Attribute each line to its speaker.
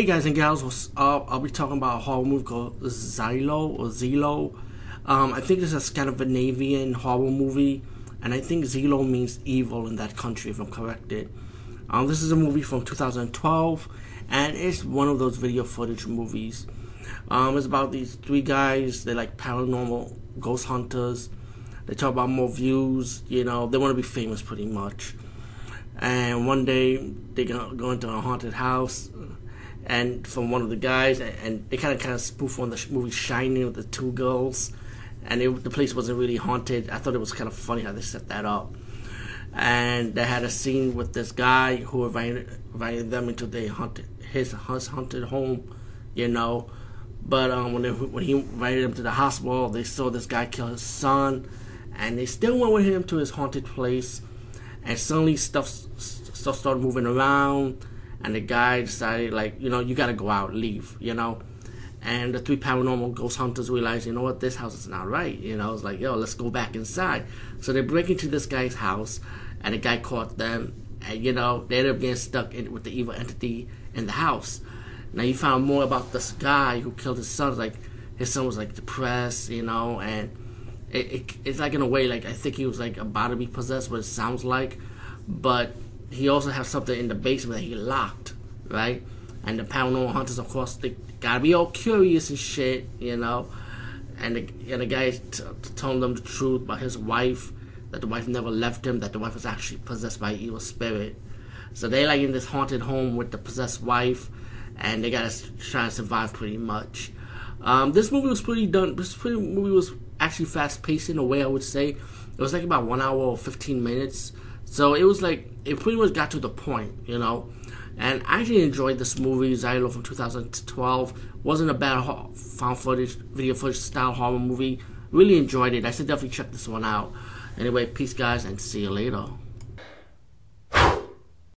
Speaker 1: Hey guys and gals, what's up? I'll be talking about a horror movie called Xylo or Zelo. Um, I think it's a Scandinavian horror movie, and I think Zelo means evil in that country, if I'm corrected. Um, this is a movie from 2012, and it's one of those video footage movies. Um, it's about these three guys. They're like paranormal ghost hunters. They talk about more views. You know, they want to be famous pretty much. And one day they go, go into a haunted house and from one of the guys, and they kind of kind of spoof on the movie Shining with the two girls, and it, the place wasn't really haunted. I thought it was kind of funny how they set that up, and they had a scene with this guy who invited, invited them into their haunted his, his haunted home, you know. But um, when they, when he invited them to the hospital, they saw this guy kill his son, and they still went with him to his haunted place, and suddenly stuff stuff started moving around and the guy decided like you know you gotta go out leave you know? And the three paranormal ghost hunters realized you know what this house is not right you know? It's like yo let's go back inside. So they break into this guy's house and the guy caught them and you know they ended up getting stuck in, with the evil entity in the house. Now you found more about this guy who killed his son like his son was like depressed you know? And it, it, it's like in a way like i think he was like about to be possessed what it sounds like. But he also has something in the basement that he locked, right? And the paranormal hunters, of course, they gotta be all curious and shit, you know. And the, and the guy t- told them the truth about his wife, that the wife never left him, that the wife was actually possessed by an evil spirit. So they like in this haunted home with the possessed wife, and they gotta try to survive pretty much. Um, this movie was pretty done. This pretty movie was actually fast paced in a way I would say. It was like about one hour or fifteen minutes. So it was like it pretty much got to the point, you know. And I actually enjoyed this movie, Xylo from 2012. Wasn't a bad found footage, video footage style horror movie. Really enjoyed it. I should definitely check this one out. Anyway, peace, guys, and see you later.